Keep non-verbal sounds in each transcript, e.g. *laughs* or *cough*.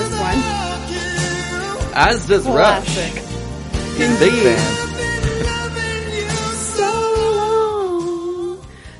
This one. As does Classic. Rush. He's a big fan.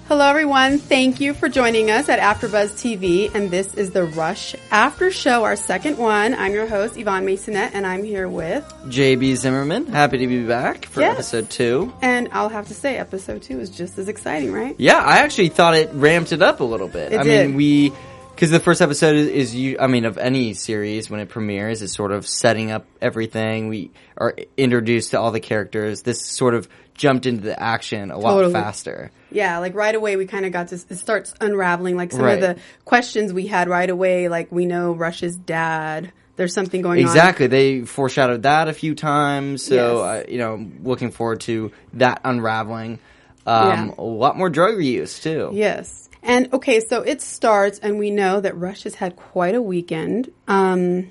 Hello everyone, thank you for joining us at AfterBuzz TV and this is the Rush After Show, our second one. I'm your host Yvonne Masonette and I'm here with, JB Zimmerman, happy to be back for Yes. episode two. and I'll have to say episode two is just as exciting, right? Yeah, I actually thought it ramped it up a little bit. It I did. mean, we because the first episode is, is you. I mean, of any series when it premieres, is sort of setting up everything. We are introduced to all the characters. This sort of jumped into the action a lot Totally. faster. Yeah, like right away we kind of got to, it starts unraveling like some Right. of the questions we had right away, like we know Rush's dad, there's something going on. Exactly, they foreshadowed that a few times. So, Yes. uh, you know, looking forward to that unraveling. Um, Yeah. A lot more drug use too. Yes. And okay, so it starts, and we know that Rush has had quite a weekend. Um,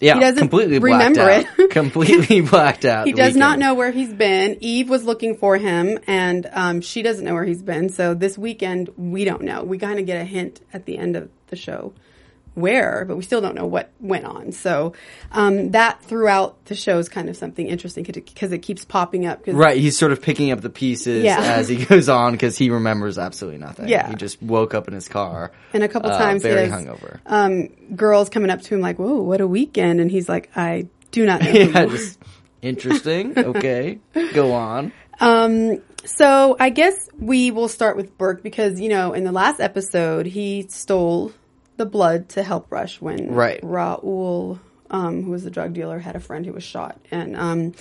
Yeah, He doesn't completely blacked remember out. it. *laughs* completely blacked out. he does not know where he's been. Eve was looking for him, and um, she doesn't know where he's been. So this weekend, we don't know. We kind of get a hint at the end of the show where, but we still don't know what went on. So um, that throughout the show is kind of something interesting because it keeps popping up. Right, he's sort of picking up the pieces Yeah. as he *laughs* goes on because he remembers absolutely nothing. Yeah. he just woke up in his car And a couple uh, times very has, hungover. Um, girls coming up to him like, "Whoa, what a weekend!" And he's like, "I do not know." *laughs* yeah, just interesting. *laughs* Okay, go on. Um, so I guess we will start with Burke because, you know, in the last episode, he stole the blood to help Rush when Right. Raul, um, who was the drug dealer, had a friend who was shot. And, um,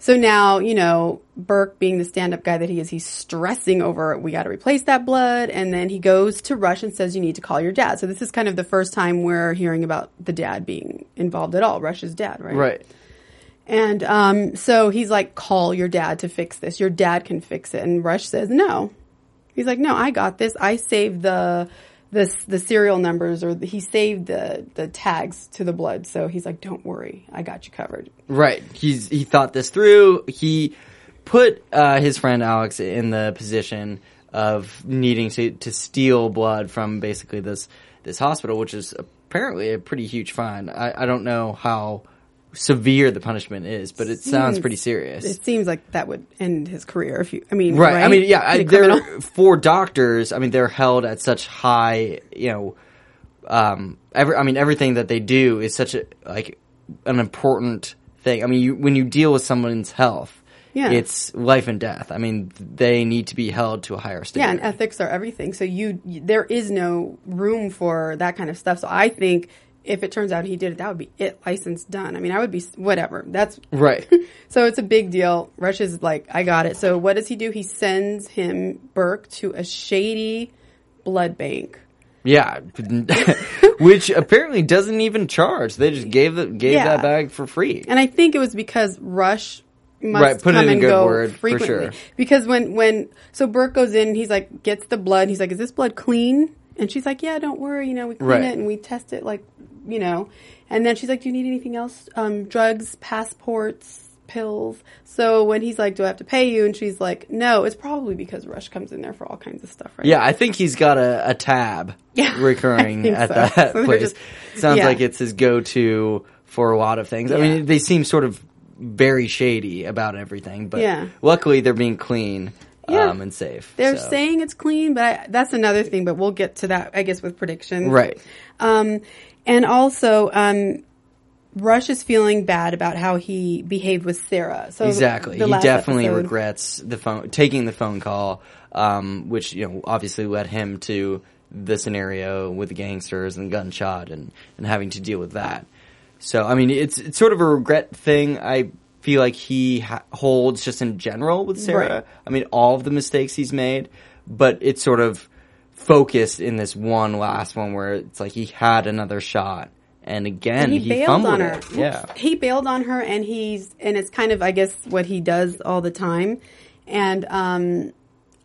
so now, you know, Burke being the stand-up guy that he is, he's stressing over, we gotta replace that blood. And then he goes to Rush and says, you need to call your dad. So this is kind of the first time we're hearing about the dad being involved at all, Rush's dad, right? Right, And um, so he's like, call your dad to fix this. Your dad can fix it. And Rush says, no. He's like, no, I got this. I saved the the the serial numbers, or he saved the the tags to the blood. So he's like, don't worry, I got you covered. right. He's he thought this through. He put uh, his friend Alex in the position of needing to to steal blood from basically this this hospital, which is apparently a pretty huge fine. I, I don't know how severe the punishment is, but it sounds pretty serious. It seems like that would end his career. If you, I mean, Right. I mean, yeah, I, Be a criminal. they're for doctors. I mean, they're held at such high, you know, um, every, I mean, everything that they do is such a like an important thing. I mean, you, when you deal with someone's health, Yeah. it's life and death. I mean, they need to be held to a higher standard. Yeah, and ethics are everything. So you, you- there is no room for that kind of stuff. So I think if it turns out he did it, that would be it. License done. I mean, I would be whatever. That's right. *laughs* So it's a big deal. Rush is like, I got it. So what does he do? He sends him Burke to a shady blood bank. yeah. *laughs* Which apparently doesn't even charge. They just gave the gave Yeah. that bag for free. And I think it was because Rush must Right, put come in a and good go word, for frequently. sure. Because when when so Burke goes in, he's like gets the blood. He's like, "Is this blood clean?" And she's like, "Yeah, don't worry. You know, we clean Right. it and we test it like, you know." And then she's like, "Do you need anything else? Um, drugs, passports." Pills. So when he's like, "Do I have to pay you?" and she's like, "No," it's probably because Rush comes in there for all kinds of stuff, right? Yeah, I think he's got a, a tab *laughs* Yeah, recurring at so. that *laughs* So place. just- Sounds yeah. like it's his go-to for a lot of things. Yeah. I mean, they seem sort of very shady about everything, but Yeah. luckily they're being clean Yeah. um, and safe. They're so. saying it's clean, but I, that's another thing. But we'll get to that, I guess, with predictions. Right. Um, and also, um, Rush is feeling bad about how he behaved with Sarah. So Exactly. He definitely episode- regrets the phone taking the phone call, um, which you know obviously led him to the scenario with the gangsters and gunshot and and having to deal with that. So I mean, it's it's sort of a regret thing. I feel like he ha- holds just in general with Sarah. Right. I mean, all of the mistakes he's made, but it's sort of focused in this one last one where it's like he had another shot. And again, And he, he, bailed on her. it. Yeah. He bailed on her and he's and it's kind of I guess what he does all the time. And um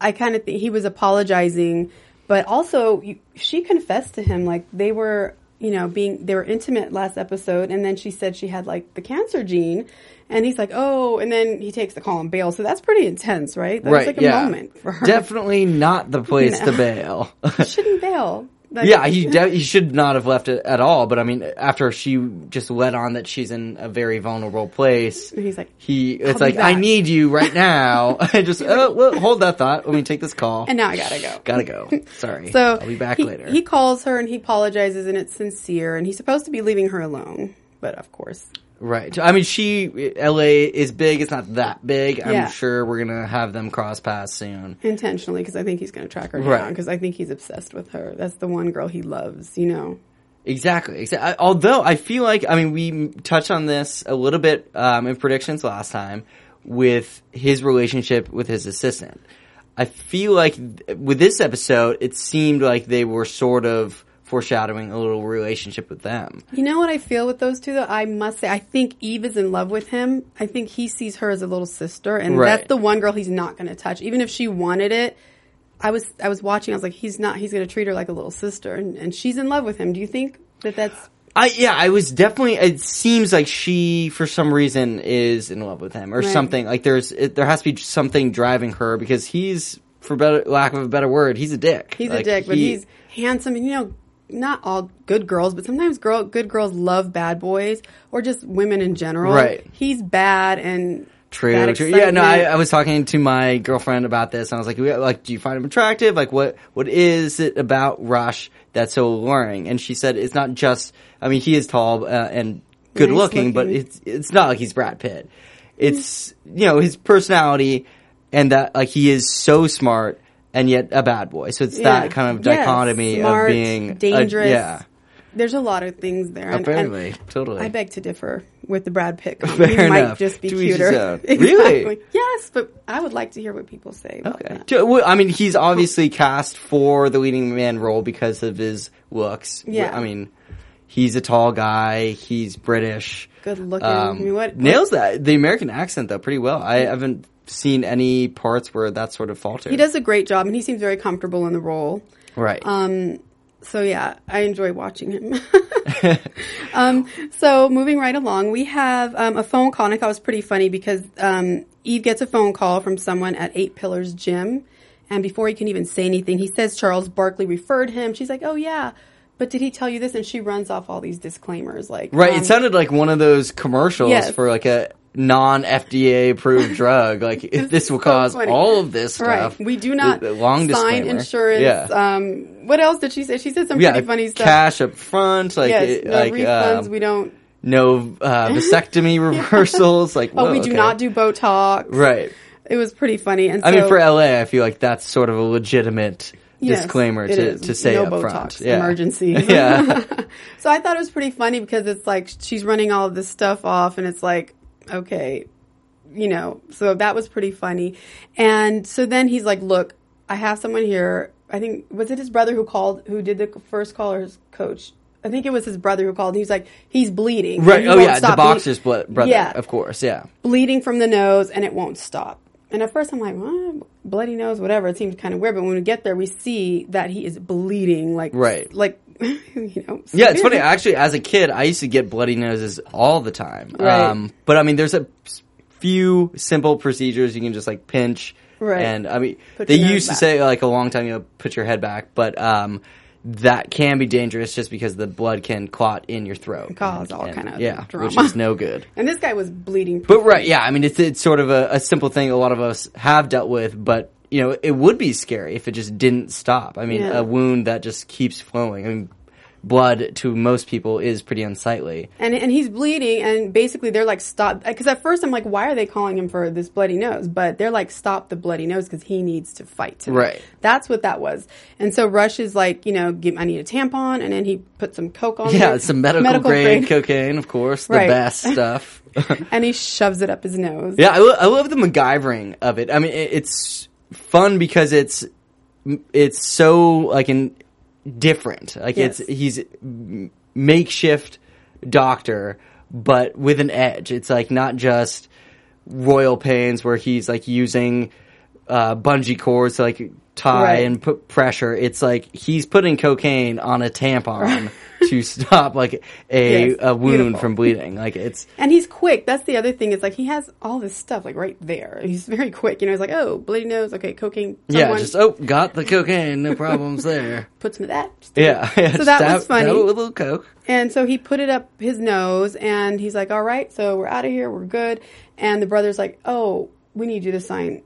I kind of think he was apologizing, but also you, she confessed to him like they were, you know, being they were intimate last episode and then she said she had like the cancer gene and he's like, "Oh," and then he takes the call and bail. So that's pretty intense, right? That was right. like a yeah. moment for her. Definitely not the *laughs* place No. to bail. *laughs* Shouldn't bail. Like- yeah, he *laughs* de- he should not have left it at all. But I mean, after she just let on that she's in a very vulnerable place, He's like, he it's like I need you right now. I just oh, well, hold that thought. Let me take this call. and now I gotta go. Gotta go. Sorry. So I'll be back he, later. He calls her and he apologizes and it's sincere and he's supposed to be leaving her alone, but of course, right. I mean, she L.A. is big. It's not that big. I'm Yeah. sure we're gonna have them cross paths soon. intentionally because I think he's going to track her Right. down because I think he's obsessed with her. That's the one girl he loves, you know. Exactly. Although I feel like, I mean, we m- touched on this a little bit um, in predictions last time with his relationship with his assistant. I feel like th- with this episode, it seemed like they were sort of foreshadowing a little relationship with them. You know what I feel with those two though? I must say, I think Eve is in love with him. I think he sees her as a little sister, and Right. that's the one girl he's not going to touch, even if she wanted it. I was I was watching. I was like, he's not. He's going to treat her like a little sister, and, and she's in love with him. Do you think that that's I yeah, I was definitely. It seems like she, for some reason, is in love with him or Right. something. Like there's, it, there has to be something driving her because he's, for better lack of a better word, he's a dick. He's Like, a dick, but he- he's handsome, and you know, not all good girls, but sometimes girl good girls love bad boys or just women in general. Right. He's bad and True, true. Yeah, no, I. I was talking to my girlfriend about this, and I was like, "Like, do you find him attractive? Like, what what is it about Rush that's so alluring?" And she said, "It's not just. I mean, he is tall uh, and good Nice looking, but it's it's not like he's Brad Pitt. It's you know his personality, and that like he is so smart and yet a bad boy. So it's Yeah. that kind of dichotomy smart, of being a- dangerous. yeah, There's a lot of things there. and- and apparently, totally. I beg to differ with the Brad Pitt. *laughs* Fair he might enough. just be To cuter. own. *laughs* Really? Yes, but I would like to hear what people say. About Okay. Well, I mean, he's obviously cast for the leading man role because of his looks. Yeah. I mean, he's a tall guy. He's British. Good looking. Um, I mean, what- nails that the American accent though pretty well. I haven't seen any parts where that sort of faltered. He does a great job, and he seems very comfortable in the role. right. Um, So yeah, I enjoy watching him. *laughs* *laughs* um, so moving right along, we have um, a phone call, and I thought it was pretty funny because um, Eve gets a phone call from someone at Eight Pillars Gym, and before he can even say anything, he says Charles Barkley referred him. She's like, "Oh yeah." But did he tell you this? And she runs off all these disclaimers, like right. um, it sounded like one of those commercials Yes. for like a non FDA approved *laughs* drug. Like if this will so cause funny. all of this stuff. Right. We do not long sign disclaimer. insurance. Yeah. Um, what else did she say? She said some yeah, pretty funny stuff. cash up front, like yes, it- no like refunds. um, we don't. no uh, *laughs* vasectomy reversals. Like, Oh, we do okay. not do Botox. Right. It was pretty funny. And I mean, for LA, I feel like that's sort of a legitimate Yes, disclaimer to, is. to say no up Botox front. Yeah. emergencies. *laughs* yeah. so I thought it was pretty funny because it's like she's running all of this stuff off, and it's like, okay, you know. So that was pretty funny. And so then he's like, "Look, I have someone here. I think was it his brother who called, who did the first call, or his coach." I think it was his brother who called. He was like, "He's bleeding." Right. Oh, yeah. The boxer's blo- brother. Yeah. Of course. Yeah. bleeding from the nose and it won't stop. And at first I'm like, what? Bloody nose, whatever. It seems kind of weird. But when we get there, we see that he is bleeding like, Right. like, *laughs* you know. Yeah, it's funny. Actually, as a kid, I used to get bloody noses all the time. Right. Um, but I mean, there's a few simple procedures you can just like pinch. Right. And I mean, Put they used to back. say like a long time ago, put your head back, but um, that can be dangerous just because the blood can clot in your throat. Cause And- all and- kind of yeah, which is no *laughs* good. And this guy was bleeding. But right, yeah, I mean, it's it's sort of a, a simple thing a lot of us have dealt with, but you know, it would be scary if it just didn't stop. I mean, Yeah. a wound that just keeps flowing. I mean, blood to most people is pretty unsightly. and and he's bleeding, and basically they're like stop. Because at first I'm like, why are they calling him for this bloody nose? But they're like, stop the bloody nose because he needs to fight. Right. That's what that was. And so Rush is like, you know, give, I need a tampon, and then he put some coke on. Yeah, it. some medical, grade, cocaine, of course, the Right. best *laughs* stuff. and he shoves it up his nose. Yeah, I, lo- I love the MacGyvering of it. I mean, it, it's fun because it's it's so like an different. Like Yes. it's he's makeshift doctor, but with an edge. It's like not just royal pains where he's like using uh, bungee cords to like tie Right. and put pressure. It's like he's putting cocaine on a tampon *laughs* to stop like a, Yes, a wound beautiful. from bleeding. Like it's *laughs* And he's quick. That's the other thing. It's like he has all this stuff like right there. He's very quick. You know, he's like, oh, bloody nose. Okay, cocaine. yeah, just oh, got the cocaine, no problems there. put some of that. Yeah, *laughs* yeah. So that was funny. with a little coke. And so he put it up his nose, and he's like, all right, so we're out of here. We're good. And the brother's like, oh, we need you to sign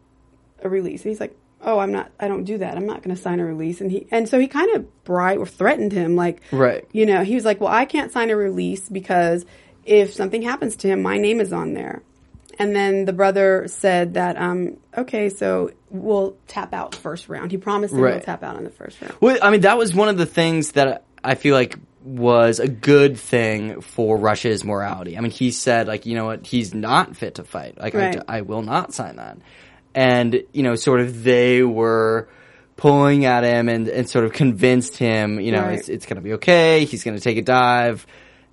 a release. And he's like, oh, I'm not. I don't do that. I'm not going to sign a release. And he and so he kind of bribed or threatened him, like, Right. You know, he was like, well, I can't sign a release because if something happens to him, my name is on there. And then the brother said that, um, okay, so we'll tap out first round. He promised him we'll tap out on the first round. Well, I mean, that was one of the things that I feel like was a good thing for Rush's morality. I mean, he said, like, you know what, he's not fit to fight. Like, Right. I, I will not sign that. And, you know, sort of they were pulling at him and, and sort of convinced him, you know, Right. it's, it's going to be okay. He's going to take a dive.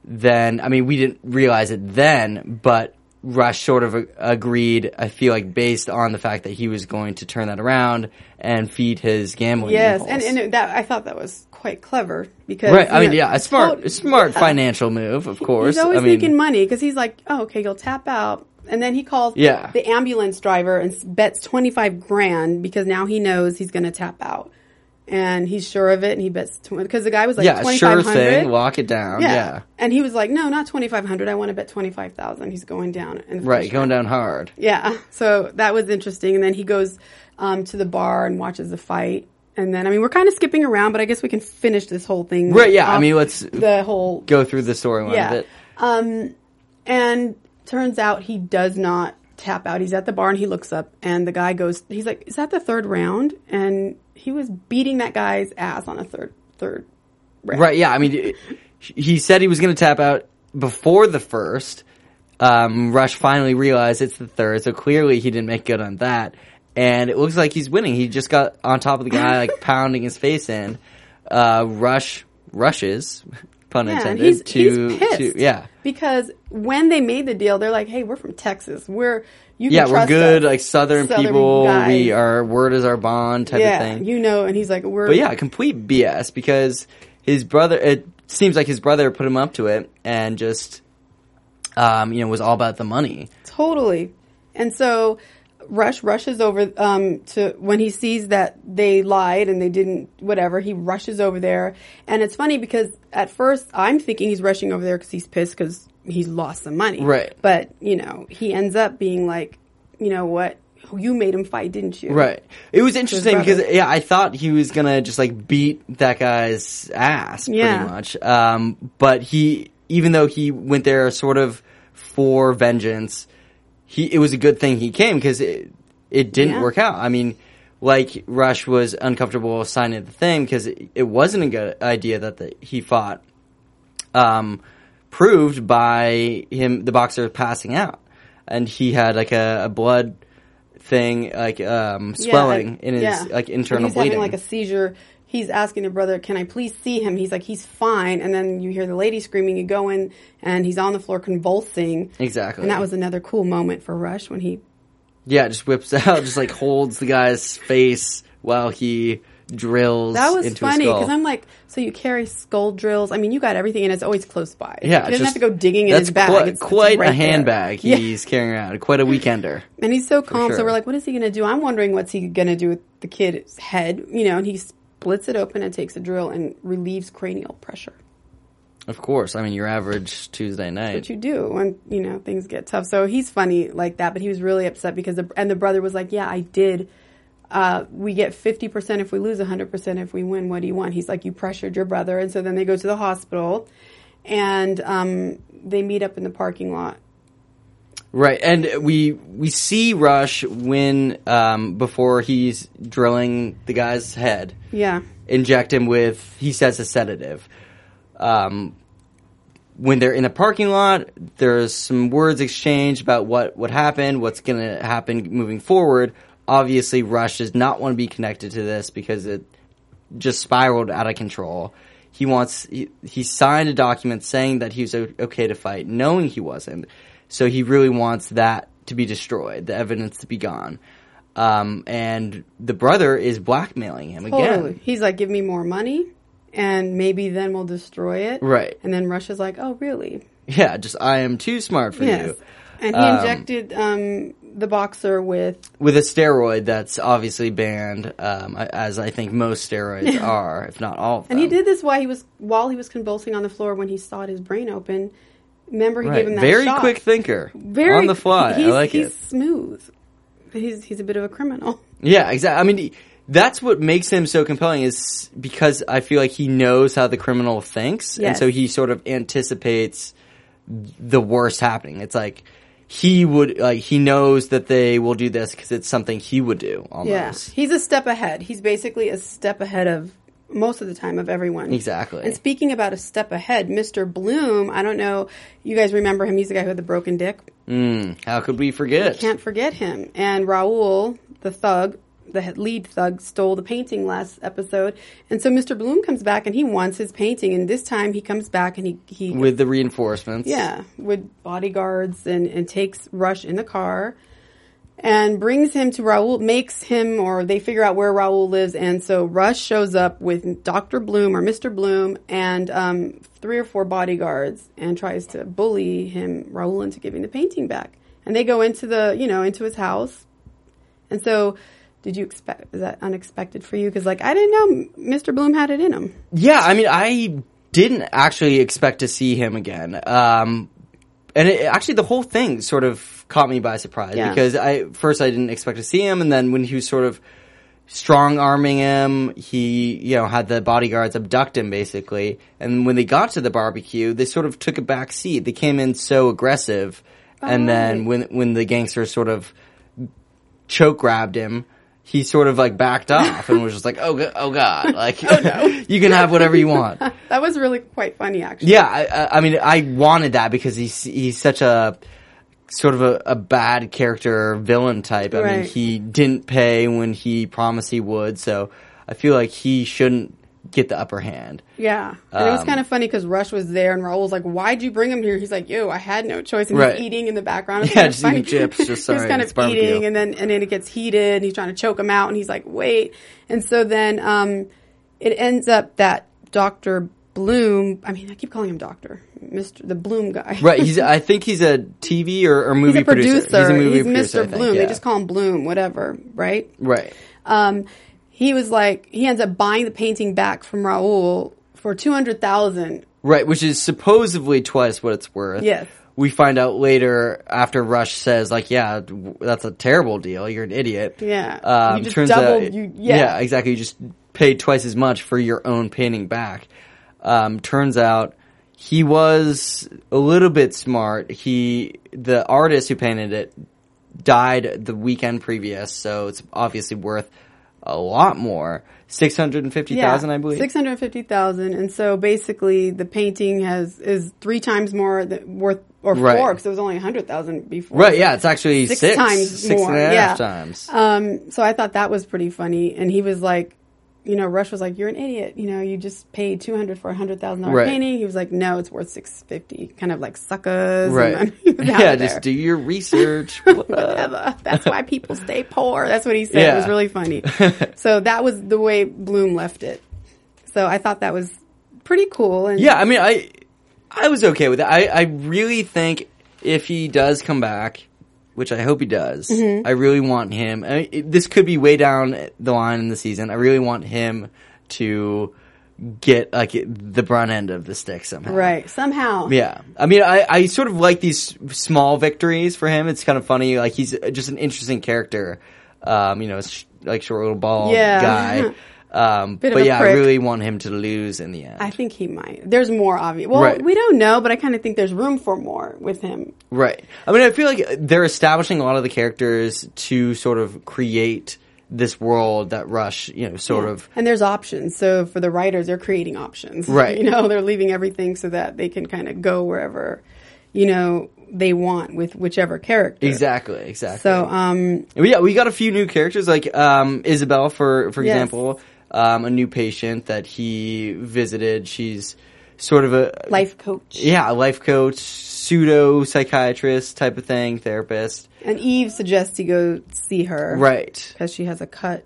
Then, I mean, we didn't realize it then, but Rush sort of a- agreed, I feel like, based on the fact that he was going to turn that around and feed his gambling Yes, impulse. and, and that I thought that was quite clever because Right. I mean, know, yeah, a smart, a smart yeah. financial move, of course. He's always I mean, making money because he's like, oh, okay, you'll tap out, and then he calls Yeah. the ambulance driver and bets twenty five grand because now he knows he's going to tap out, and he's sure of it, and he bets because the guy was like yeah, sure thing. Lock it down. Yeah. and he was like, no, not twenty five hundred. I want to bet twenty five thousand. He's going down. Right. Going down hard. Yeah, *laughs* so that was interesting. And then he goes um, to the bar and watches the fight. And then, I mean, we're kind of skipping around, but I guess we can finish this whole thing. Right. Yeah. I mean, let's the whole go through the storyline yeah. Um, and turns out he does not tap out. He's at the bar and he looks up, and the guy goes, he's like, "Is that the third round?" And he was beating that guy's ass on a third third round. Right. Yeah. I mean, he said he was going to tap out before the first. Um, Rush finally realized it's the third, so clearly he didn't make good on that. And it looks like he's winning. He just got on top of the guy, like *laughs* pounding his face in. Uh, Rush rushes, pun Yeah, intended, he's, to, he's pissed. to yeah. Because when they made the deal, they're like, "Hey, we're from Texas. We're you can Yeah, we're good, us. like Southern, Southern people. guys. We our word is our bond type yeah, of thing. you know." And he's like, "We're But yeah, complete BS because his brother. It seems like his brother put him up to it and just, um, you know, was all about the money. Totally. And so Rush rushes over um, to when he sees that they lied and they didn't whatever. He rushes over there, and it's funny because at first I'm thinking he's rushing over there because he's pissed because he's lost some money. Right. But you know he ends up being like, you know what, you made him fight, didn't you? Right. It was interesting because yeah, I thought he was gonna just like beat that guy's ass Yeah. pretty much. Um, but he, even though he went there sort of for vengeance, he it was a good thing he came because it it didn't Yeah. work out. I mean. Like Rush was uncomfortable signing the thing because it, it wasn't a good idea that the, he fought. Um, proved by him, the boxer passing out, and he had like a, a blood thing, like um, Yeah, swelling in his yeah. like internal he's bleeding. having like a seizure. He's asking the brother, "Can I please see him?" He's like, "He's fine." And then you hear the lady screaming. You go in, and he's on the floor convulsing. exactly. And that was another cool moment for Rush when he yeah, just whips *laughs* out, just like holds the guy's face while he drills. That was funny because I'm like, so you carry skull drills. I mean, you got everything, and it's always close by. Yeah, he doesn't have to go digging in his bag. Quite, It's- it's right a there. handbag Yeah. he's carrying around. Quite a weekender. and he's so calm. sure. So we're like, what is he going to do? I'm wondering what's he going to do with the kid's head. You know, and he splits it open and takes a drill and relieves cranial pressure. Of course. I mean, your average Tuesday night. What you do when you know things get tough. So he's funny like that, but he was really upset because the and the brother was like, yeah, I did. uh, we get 50% if we lose, 100% if we win. What do you want? He's like, you pressured your brother. And so then they go to the hospital and um, they meet up in the parking lot. Right, and we we see Rush when um, before he's drilling the guy's head, Yeah. inject him with he says a sedative. Um, when they're in the parking lot, there's some words exchanged about what what happened, what's going to happen moving forward. Obviously, Rush does not want to be connected to this because it just spiraled out of control. He wants he, he signed a document saying that he was okay to fight, knowing he wasn't. So he really wants that to be destroyed, the evidence to be gone. Um, and the brother is blackmailing him again. He's like, give me more money and maybe then we'll destroy it. Right. And then Rush's like, oh, really? Yeah, just I am too smart for Yes. you. And he Um, injected um, the boxer with With a steroid that's obviously banned, um, as I think most steroids *laughs* are, if not all of them. And he did this while he was while he was convulsing on the floor when he sawed his brain open. Remember, he Right. gave him that Very shot. quick thinker. Very on the fly. He's, I like he's it. smooth. He's he's a bit of a criminal. *laughs* Yeah, exactly. I mean, he- that's what makes him so compelling is because I feel like he knows how the criminal thinks, and so he sort of anticipates the worst happening. It's like he would like he knows that they will do this because it's something he would do almost. Yeah, he's a step ahead. He's basically a step ahead of most of the time of everyone. Exactly. And speaking about a step ahead, Mr. Bloom, I don't know, you guys remember him? He's the guy who had the broken dick. Mm, how could we forget? Can't forget him. And Raul, the thug, the lead thug, stole the painting last episode. And so Mr. Bloom comes back and he wants his painting. And this time he comes back and he, he With the reinforcements. yeah, with bodyguards and, and takes Rush in the car and brings him to Raul, makes him, or they figure out where Raul lives. And so Rush shows up with Dr. Bloom or Mr. Bloom and um, three or four bodyguards and tries to bully him, Raul, into giving the painting back. And they go into the, you know, into his house. And so, did you expect, is that unexpected for you? Because, like, I didn't know Mr. Bloom had it in him. Yeah, I mean, I didn't actually expect to see him again. Um, and it, actually, the whole thing sort of caught me by surprise Yeah. because I first I didn't expect to see him, and then when he was sort of strong arming him, he you know had the bodyguards abduct him basically, and when they got to the barbecue, they sort of took a back seat. They came in so aggressive, and then when when the gangsters sort of choke grabbed him. He sort of like backed off and was just like, "Oh, go- oh God! *laughs* Like, oh, no. *laughs* you can have whatever you want." *laughs* That was really quite funny, actually. Yeah, I, I- mean, I wanted that because he's he's such a sort of a, a bad character villain type. I mean, he didn't pay when he promised he would, so I feel like he shouldn't get the upper hand. Yeah. And it was Um, kind of funny because Rush was there and Raul was like, why'd you bring him here? He's like, yo, I had no choice. And Right. he's eating in the background. *laughs* It was Yeah, kind of just eating chips, just *laughs* sorry, kind it's of barbecue. eating and then, and then it gets heated and he's trying to choke him out and he's like, wait. And so then, um, it ends up that Dr. Bloom, I mean, I keep calling him Doctor, Mr. the Bloom guy. Right? He's *laughs* I think he's a TV or, or movie He's a producer. He's a movie He's producer. Mr. think, Bloom. yeah. They just call him Bloom, whatever, right? right. um, he was like he ends up buying the painting back from Raul for two hundred thousand. Right, which is supposedly twice what it's worth. Yes. We find out later after Rush says, like, yeah, that's a terrible deal. You're an idiot. Yeah. Um, You just turns doubled- out, you- yeah. exactly. You just paid twice as much for your own painting back. Um, turns out he was a little bit smart. He, the artist who painted it died the weekend previous, so it's obviously worth a lot more. 650,000, I believe. Six hundred fifty thousand, and so basically the painting has is three times more th- worth, or Right. four because it was only a hundred thousand before. Right, yeah, it's actually Six six, times six more, and a half yeah. times. Um, so I thought that was pretty funny, and he was like, you know, Rush was like, "You're an idiot. You know, you just paid two hundred for a hundred thousand dollar Right. painting." He was like, "No, it's worth six fifty. Kind of like suckers, Right. *laughs* And then he was out yeah, just do your research. *laughs* Whatever. That's why people stay poor. That's what he said. It was really funny. *laughs* so that was the way Bloom left it. So I thought that was pretty cool. And yeah, I mean, I I was okay with it. I, I really think if he does come back, which I hope he does, Mm-hmm. I really want him. I, it- this could be way down the line in the season. I really want him to get like the brunt end of the stick somehow. right somehow. Yeah, I mean, I, I sort of like these small victories for him. It's kind of funny. Like he's just an interesting character. Um, you know, sh- like short little bald Yeah. guy. *laughs* Um, but yeah, I really want him to lose in the end. I think he might. There's more obvious. Well, Right. we don't know, but I kind of think there's room for more with him. Right. I mean, I feel like they're establishing a lot of the characters to sort of create this world that Rush, you know, sort of. And there's options. So for the writers, they're creating options. *laughs* Right. You know, they're leaving everything so that they can kind of go wherever, you know, they want with whichever character. Exactly, exactly. So, um, yeah, we got a few new characters like um, Isabel, for for Yes. example, um, a new patient that he visited. She's sort of a life coach. yeah, a life coach, pseudo psychiatrist type of thing, therapist. And Eve suggests he go see her. Right. Because she has a cut.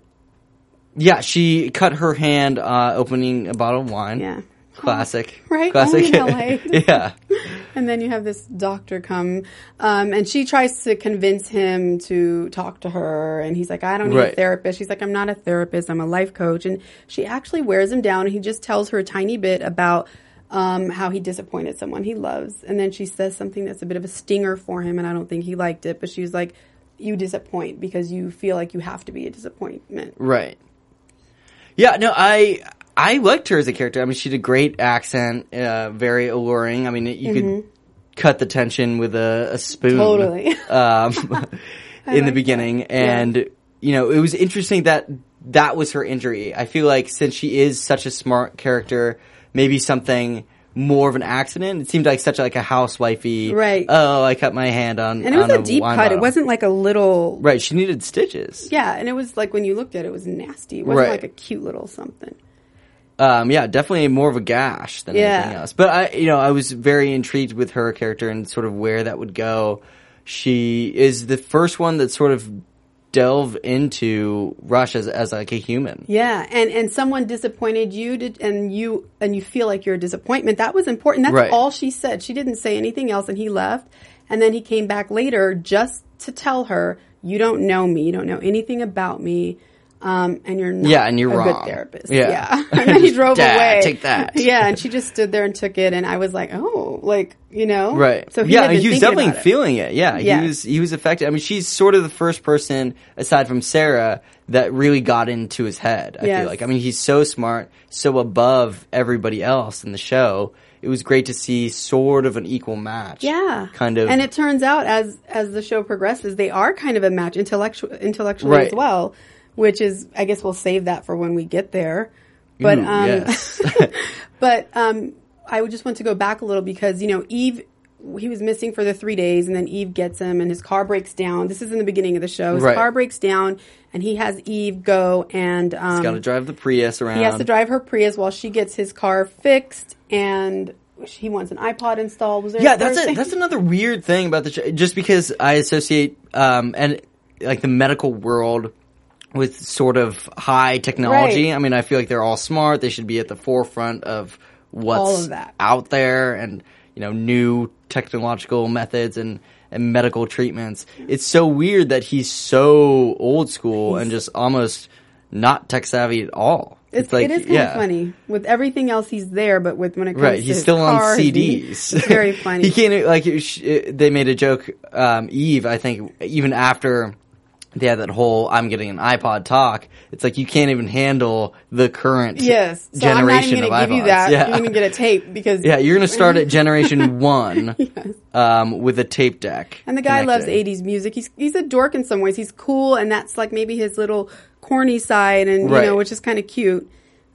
Yeah, she cut her hand uh, opening a bottle of wine. Yeah. *laughs* Classic. Right? Classic. *laughs* Yeah. *laughs* And then you have this doctor come, um, and she tries to convince him to talk to her, and he's like, "I don't need a therapist." She's like, "I'm not a therapist. I'm a life coach." And she actually wears him down, and he just tells her a tiny bit about um, how he disappointed someone he loves, and then she says something that's a bit of a stinger for him, and I don't think he liked it. But she was like, "You disappoint because you feel like you have to be a disappointment." Right. Yeah, no, I I liked her as a character. I mean, she had a great accent, uh, very alluring. I mean, you could cut the tension with a, a spoon. Totally. *laughs* Um, *laughs* *laughs* in the beginning, that. and you know, it was interesting that that was her injury. I feel like since she is such a smart character, maybe something more of an accident. It seemed like such like a housewifey. Right. Oh, I cut my hand on. And it was a deep cut. It wasn't like a little. Right. She needed stitches. Yeah, and it was like when you looked at it, it was nasty. It wasn't Right. like a cute little something. Um, yeah, definitely more of a gash than Yeah. anything else. But I, you know, I was very intrigued with her character and sort of where that would go. She is the first one that sort of delve into Rush as, as like a human. Yeah, and and someone disappointed you, did, and you and you feel like you're a disappointment. That was important. That's Right. all she said. She didn't say anything else, and he left. And then he came back later just to tell her, "You don't know me. You don't know anything about me." Um, and you're not Yeah, and you're a wrong. good therapist. Yeah. *laughs* *laughs* And then he drove Dad, away. take that. *laughs* Yeah, and she just stood there and took it, and I was like, oh, like you know, Right. So he yeah, he was definitely it. feeling it. Yeah, Yeah. he was he was affected. I mean, she's sort of the first person aside from Sarah that really got into his head. I Yes. feel like. I mean, he's so smart, so above everybody else in the show. It was great to see sort of an equal match. Yeah, Kind of. And it turns out as as the show progresses, they are kind of a match intellectual intellectually Right. as well, which is I guess we'll save that for when we get there. But um, yes. *laughs* but um, I would just want to go back a little because you know Eve. He was missing for the three days, and then Eve gets him, and his car breaks down. This is in the beginning of the show. His Right. car breaks down, and he has Eve go and um, Got to drive the Prius around. he has to drive her Prius while she gets his car fixed, and he wants an iPod installed. Was there Yeah, that's a, that's another weird thing about the show. Just because I associate um and like the medical world with sort of high technology. Right. I mean, I feel like they're all smart. They should be at the forefront of what's of out there and you know new technological methods and and medical treatments. It's so weird that he's so old school and just almost not tech savvy at all. It's, like it is kind yeah. of funny. With everything else, he's there, but with when it comes to Right, he's still on car, CDs. It's *laughs* very funny. he can't like it- they made a joke. Um, Eve, I think, even after they had that whole "I'm getting an iPod" talk, it's like you can't even handle the current Yes, so generation I'm not even of going to give you iPods. that. Yeah, You're going to get a tape because yeah, you're gonna start at generation *laughs* one um, with a tape deck. And the guy loves 80s music. He's he's a dork in some ways. He's cool, and that's like maybe his little corny side, and you know, which is kind of cute.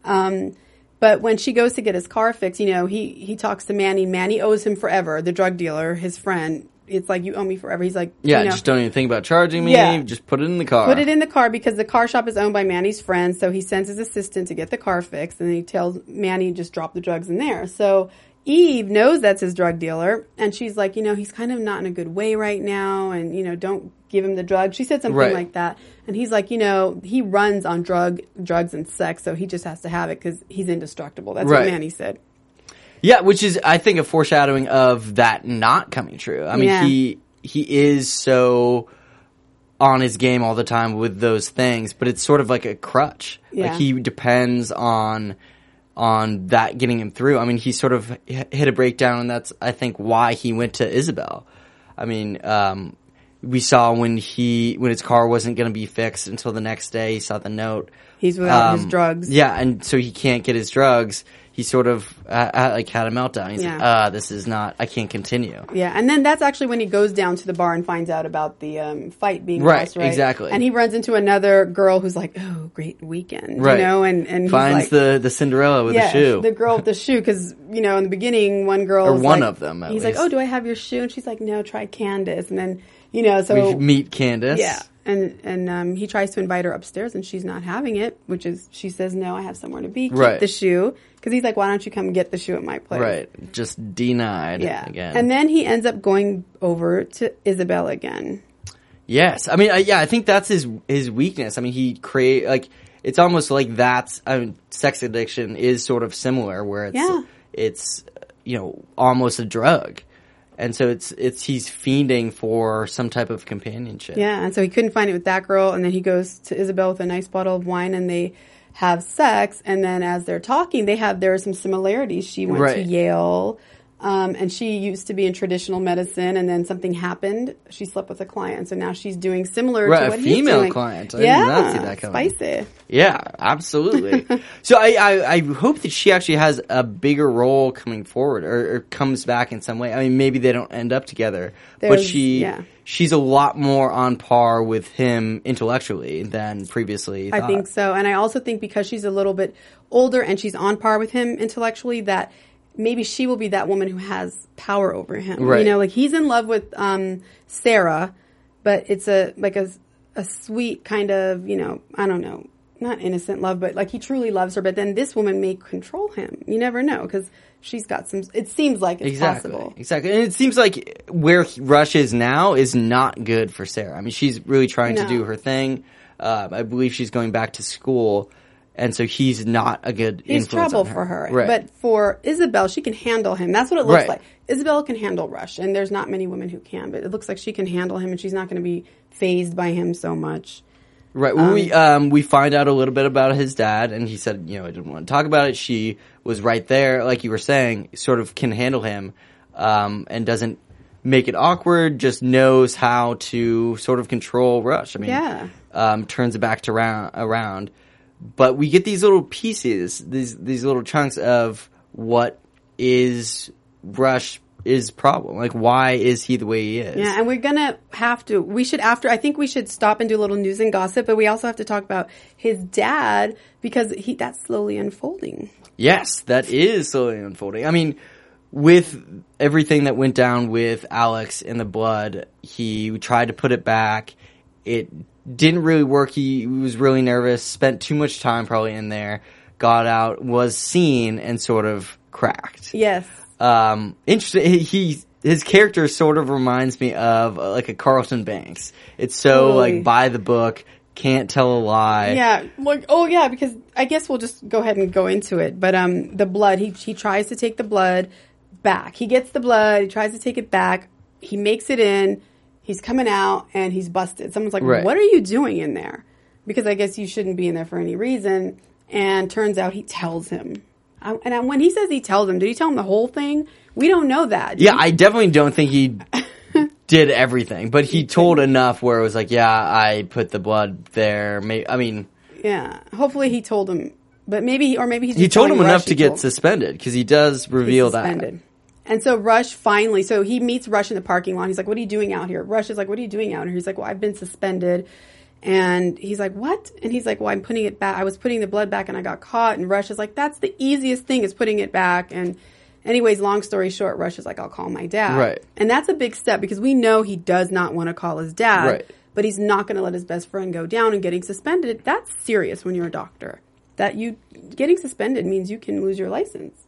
Um, but when she goes to get his car fixed, you know, he he talks to Manny. Manny owes him forever. The drug dealer, his friend. It's like you owe me forever. He's like, Yeah, you know, just don't even think about charging me. Yeah. Just put it in the car. put it in the car because the car shop is owned by Manny's friend. So he sends his assistant to get the car fixed, and he tells Manny just drop the drugs in there. So Eve knows that's his drug dealer, and she's like, you know, he's kind of not in a good way right now, and you know, don't give him the drugs. She said something Right. like that, and he's like, you know, he runs on drug, drugs, and sex, so he just has to have it because he's indestructible. That's Right. what Manny said. Yeah, which is I think a foreshadowing of that not coming true. I mean, Yeah. he he is so on his game all the time with those things, but it's sort of like a crutch. Yeah. Like he depends on on that getting him through. I mean, he sort of hit a breakdown, and that's I think why he went to Isabel. I mean, um, we saw when he when his car wasn't going to be fixed until the next day. He saw the note. He's without his Um, drugs. Yeah, and so he can't get his drugs. He sort of uh, like had a meltdown. He's like, Yeah. "Ah, this is not. I can't continue." Yeah, and then that's actually when he goes down to the bar and finds out about the um, fight being Right, lost, right? exactly. And he runs into another girl who's like, "Oh, great weekend," Right. you know, and and Finds like, the the Cinderella with yeah, a shoe. the girl with the shoe, because you know in the beginning one girl Or one like- of them, at he's least. like, "Oh, do I have your shoe?" And she's like, "No, try Candace." And then you know, so we meet Candace. yeah, and and um, he tries to invite her upstairs, and she's not having it. Which is, she says, "No, I have somewhere to be. Keep Right. the shoe." Because he's like, "Why don't you come get the shoe at my place?" Right. Just denied. Yeah. Again. And then he ends up going over to Isabel again. Yes, I mean, I, yeah, I think that's his his weakness. I mean, he create like it's almost like that's I mean, sex addiction is sort of similar, where it's Yeah. it's you know almost a drug, and so it's it's he's fiending for some type of companionship. Yeah, and so he couldn't find it with that girl, and then he goes to Isabel with a nice bottle of wine, and they have sex. And then as they're talking, they have there are some similarities. She went to Yale, um, and she used to be in traditional medicine, and then something happened. She slept with a client, so now she's doing similar Right, to a what female he's doing. client. I did yeah, not see that coming. spicy. Yeah, absolutely. *laughs* so I, I, I hope that she actually has a bigger role coming forward or, or comes back in some way. I mean, maybe they don't end up together, but she yeah. she's a lot more on par with him intellectually than previously. I think so. And I also think because she's a little bit older and she's on par with him intellectually, that maybe she will be that woman who has power over him. Right. You know, like he's in love with um, Sarah, but it's a like a a sweet kind of you know I don't know not innocent love, but like he truly loves her. But then this woman may control him. You never know because she's got some. It seems like it's Exactly. possible. Exactly. And it seems like where Rush is now is not good for Sarah. I mean, she's really trying to do her thing. Um, I believe she's going back to school. And so he's not a good He's trouble on for her. Right. But for Isabel, she can handle him. That's what it looks Right. like. Isabel can handle Rush, and there's not many women who can, but it looks like she can handle him, and she's not going to be phased by him so much. Right. When we um we find out a little bit about his dad, and he said, you know, I didn't want to talk about it. She was right there, like you were saying, sort of can handle him, um, and doesn't make it awkward. Just knows how to sort of control Rush. I mean, Yeah. um, turns it back to round around. But we get these little pieces, these these little chunks of what is Rush is problem. Like, why is he the way he is? Yeah, and we're gonna have to. We should after. I think we should stop and do a little news and gossip, but we also have to talk about his dad because he that's slowly unfolding. Yes, that is slowly unfolding. I mean, with everything that went down with Alex in the blood, he tried to put it back. It didn't really work. He was really nervous, spent too much time probably in there, got out, was seen, and sort of cracked. Yes. Um, interesting. He, his character sort of reminds me of uh, like a Carlton Banks. It's so Totally. like by the book, can't tell a lie. Yeah, like oh yeah, because I guess we'll just go ahead and go into it. But um, the blood, he he tries to take the blood back. He gets the blood. He tries to take it back. He makes it in. He's coming out and he's busted. Someone's like, Right. "What are you doing in there?" Because I guess you shouldn't be in there for any reason. And turns out he tells him. I, and I, when he says he tells him, did he tell him the whole thing? We don't know that. Yeah, he- I definitely don't think he *laughs* did everything, but he told enough where it was like, yeah, I put the blood there. May I mean, yeah. Hopefully he told him, but maybe he, or maybe he's he told him enough to get suspended because he does reveal that. And so Rush finally, so he meets Rush in the parking lot. He's like, "What are you doing out here?" Rush is like, "What are you doing out here?" He's like, "Well, I've been suspended." And he's like, "What?" And he's like, "Well, I'm putting it back. I was putting the blood back, and I got caught." And Rush is like, "That's the easiest thing is putting it back." And anyways, long story short, Rush is like, "I'll call my dad." Right. And that's a big step because we know he does not want to call his dad, Right. but he's not going to let his best friend go down and getting suspended. That's serious when you're a doctor. That you getting suspended means you can lose your license.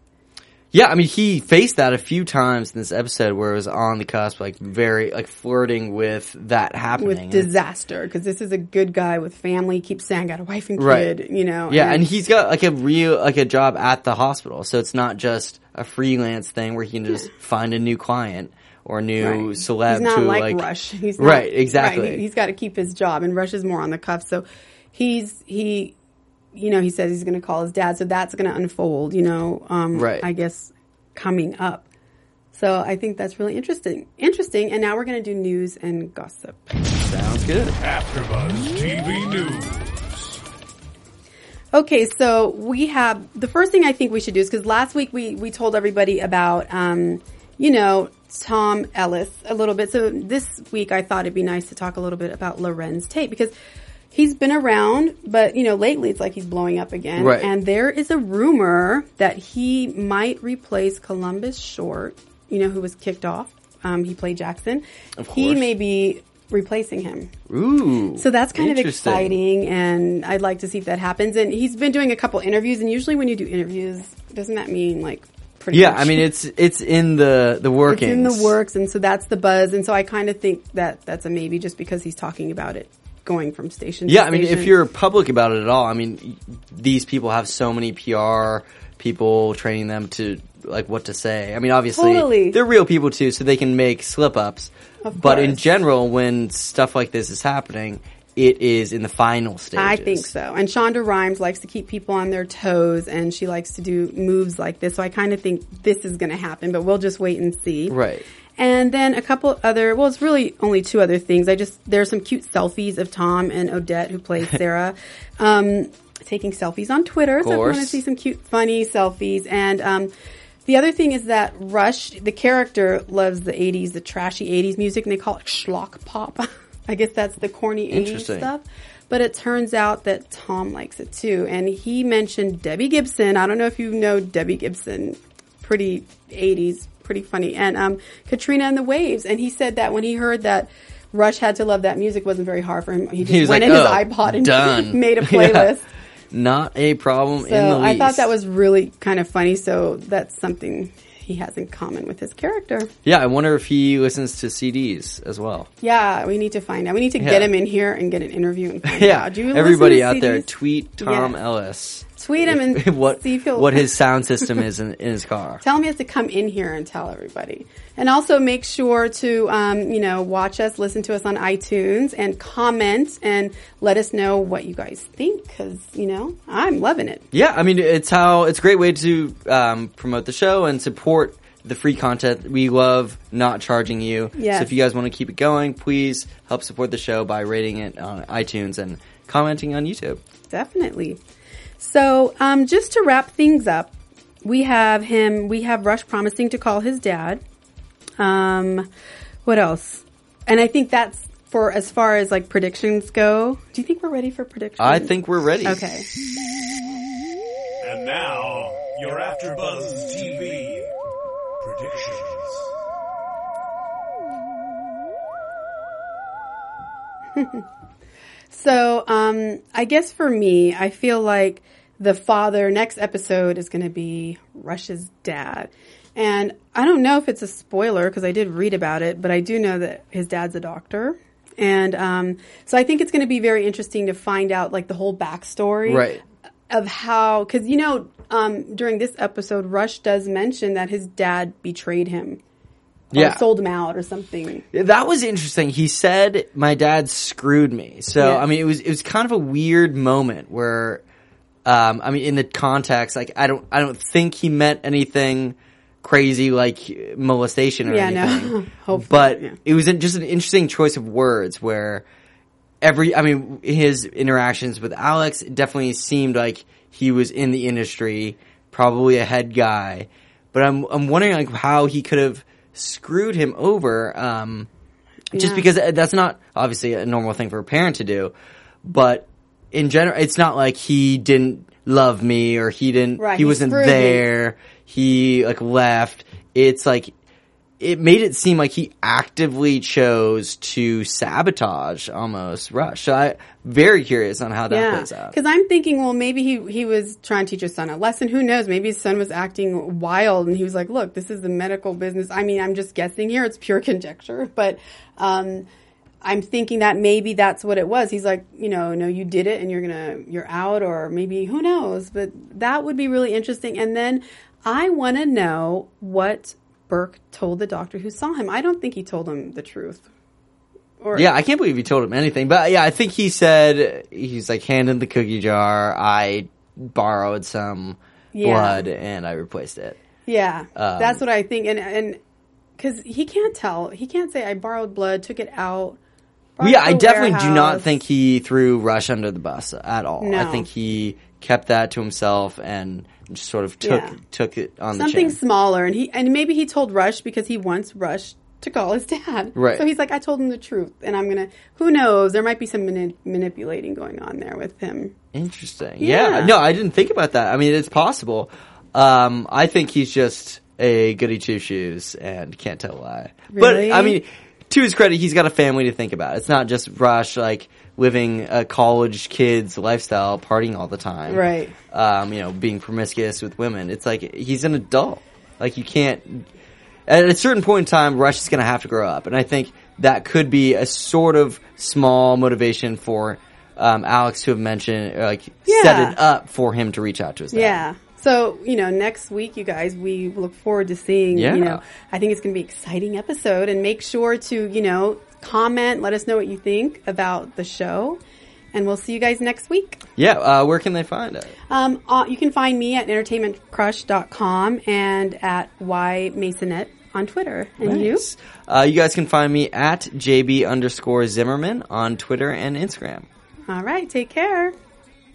Yeah, I mean, he faced that a few times in this episode where it was on the cusp, like very, like flirting with that happening. with disaster because this is a good guy with family. Keeps saying got a wife and Right. kid. You know. Yeah, and he's got like a real like a job at the hospital, so it's not just a freelance thing where he can just find a new client or a new right. celeb He's not to like, like Rush. He's not, right, exactly. right, he- He's got to keep his job, and Rush is more on the cuff. So he's he, you know, he says he's going to call his dad. So that's going to unfold. You know, um, Right. I guess coming up. So I think that's really interesting. Interesting. And now we're going to do news and gossip. Sounds good. AfterBuzz TV News. Okay, so we have the first thing I think we should do is because last week we we told everybody about um, you know Tom Ellis a little bit. So this week I thought it'd be nice to talk a little bit about Larenz Tate because he's been around, but you know lately it's like he's blowing up again. Right. And there is a rumor that he might replace Columbus Short. You know who was kicked off. Um, he played Jackson. Of course. He may be replacing him. Ooh. So that's kind of exciting, and I'd like to see if that happens. And he's been doing a couple interviews, and usually when you do interviews, doesn't that mean like pretty? Yeah, much I mean it's it's in the the it's in the works, and so that's the buzz. And so I kind of think that that's a maybe, just because he's talking about it going from station. to Yeah, I mean, if you're public about it at all, I mean, these people have so many PR people training them to like what to say. I mean, obviously Totally. they're real people too, so they can make slip ups. But in general, when stuff like this is happening, it is in the final stages. I think so. And Shonda Rhimes likes to keep people on their toes, and she likes to do moves like this. So I kind of think this is going to happen, but we'll just wait and see. Right. And then a couple other, well, it's really only two other things. I just, there's some cute selfies of Tom and Odette, who plays *laughs* Sarah, um, taking selfies on Twitter. So if you want to see some cute, funny selfies. And, um, the other thing is that Rush, the character, loves the 80s, the trashy 80s music, and they call it schlock pop. *laughs* I guess that's the corny 80s stuff. But it turns out that Tom likes it too. And he mentioned Debbie Gibson. I don't know if you know Debbie Gibson. Pretty 80s, pretty funny. And um, Katrina and the Waves. And he said that when he heard that Rush had to love that music wasn't very hard for him. He just He went like, in his "Oh, iPod and done." *laughs* made a *laughs* Yeah. playlist. Not a problem in the So least. I thought that was really kind of funny. So that's something he has in common with his character. Yeah, I wonder if he listens to CDs as well. Yeah, we need to find out. We need to Yeah. get him in here and get an interview and find Yeah, out. Do you everybody out there, tweet Tom Yes. Ellis. Tweet him and *laughs* what see if he'll what his *laughs* sound system is in, in his car. Tell him he has to come in here and tell everybody. And also make sure to, um, you know, watch us, listen to us on iTunes, and comment and let us know what you guys think. Because you know, I'm loving it. Yeah, I mean it's how it's a great way to um, promote the show and support the free content. We love not charging you. Yes. So if you guys want to keep it going, please help support the show by rating it on iTunes and commenting on YouTube. Definitely. So, um, just to wrap things up, we have him. We have Rush promising to call his dad. Um, what else? And I think that's for as far as like predictions go. Do you think we're ready for predictions? I think we're ready. Okay. And now, your AfterBuzz TV predictions. *laughs* So, um, I guess for me, I feel like the father next episode is going to be Rush's dad. And I don't know if it's a spoiler because I did read about it, but I do know that his dad's a doctor. And um, so I think it's going to be very interesting to find out like the whole backstory Right. of how, because you know, um, during this episode, Rush does mention that his dad betrayed him, Yeah. sold him out or something. That was interesting. He said my dad screwed me. So Yeah. I mean, it was it was kind of a weird moment where, um, I mean, in the context, like I don't I don't think he meant anything crazy like molestation or Yeah, no. anything. *laughs* Hopefully, but yeah. it was just an interesting choice of words where every I mean his interactions with Alex definitely seemed like he was in the industry, probably a head guy. But I'm I'm wondering like how he could have screwed him over. Um, just Yeah. because that's not obviously a normal thing for a parent to do, but in general, it's not like he didn't love me or he didn't, Right, he he wasn't screwed me. there, he like left. It's like, it made it seem like he actively chose to sabotage almost Rush. So I very curious on how that plays out. Because I'm thinking, well, maybe he he was trying to teach his son a lesson. Who knows? Maybe his son was acting wild, and he was like, "Look, this is the medical business." I mean, I'm just guessing here; it's pure *laughs* conjecture, but um, I'm thinking that maybe that's what it was. He's like, you know, no, you did it, and you're gonna you're out, or maybe who knows? But that would be really interesting. And then I want to know what Burke told the doctor who saw him. I don't think he told him the truth. Or Yeah, I can't believe he told him anything. But yeah, I think he said he's like hand in the cookie jar. I borrowed some Yeah. blood and I replaced it. Yeah, Um, that's what I think. And and because he can't tell. He can't say I borrowed blood, took it out. brought Well, it yeah, I definitely do not think he threw Rush under the bus at all. I think he kept that to himself and sort of took Yeah. took it on something the chin. smaller, and he and maybe he told Rush because he wants Rush to call his dad. Right. So he's like, I told him the truth, and I'm gonna. Who knows? There might be some mani- manipulating going on there with him. Interesting. Yeah. Yeah. No, I didn't think about that. I mean, it's possible. Um, I think he's just a goody two shoes and can't tell why. Really? But I mean, to his credit, he's got a family to think about. It's not just Rush like living a college kid's lifestyle, partying all the time. Right. Um, you know, being promiscuous with women. It's like he's an adult. Like you can't. At a certain point in time, Rush is going to have to grow up, and I think that could be a sort of small motivation for um, Alex to have mentioned, or like Yeah. set it up for him to reach out to his dad. Yeah. So, you know, next week, you guys, we look forward to seeing, Yeah. you know, I think it's going to be an exciting episode and make sure to, you know, comment, let us know what you think about the show. And we'll see you guys next week. Yeah. Uh, where can they find it? Um, uh, you can find me at entertainmentcrush.com and at ymasonette on Twitter. And you? Uh, you guys can find me at JB underscore Zimmerman on Twitter and Instagram. All right. Take care.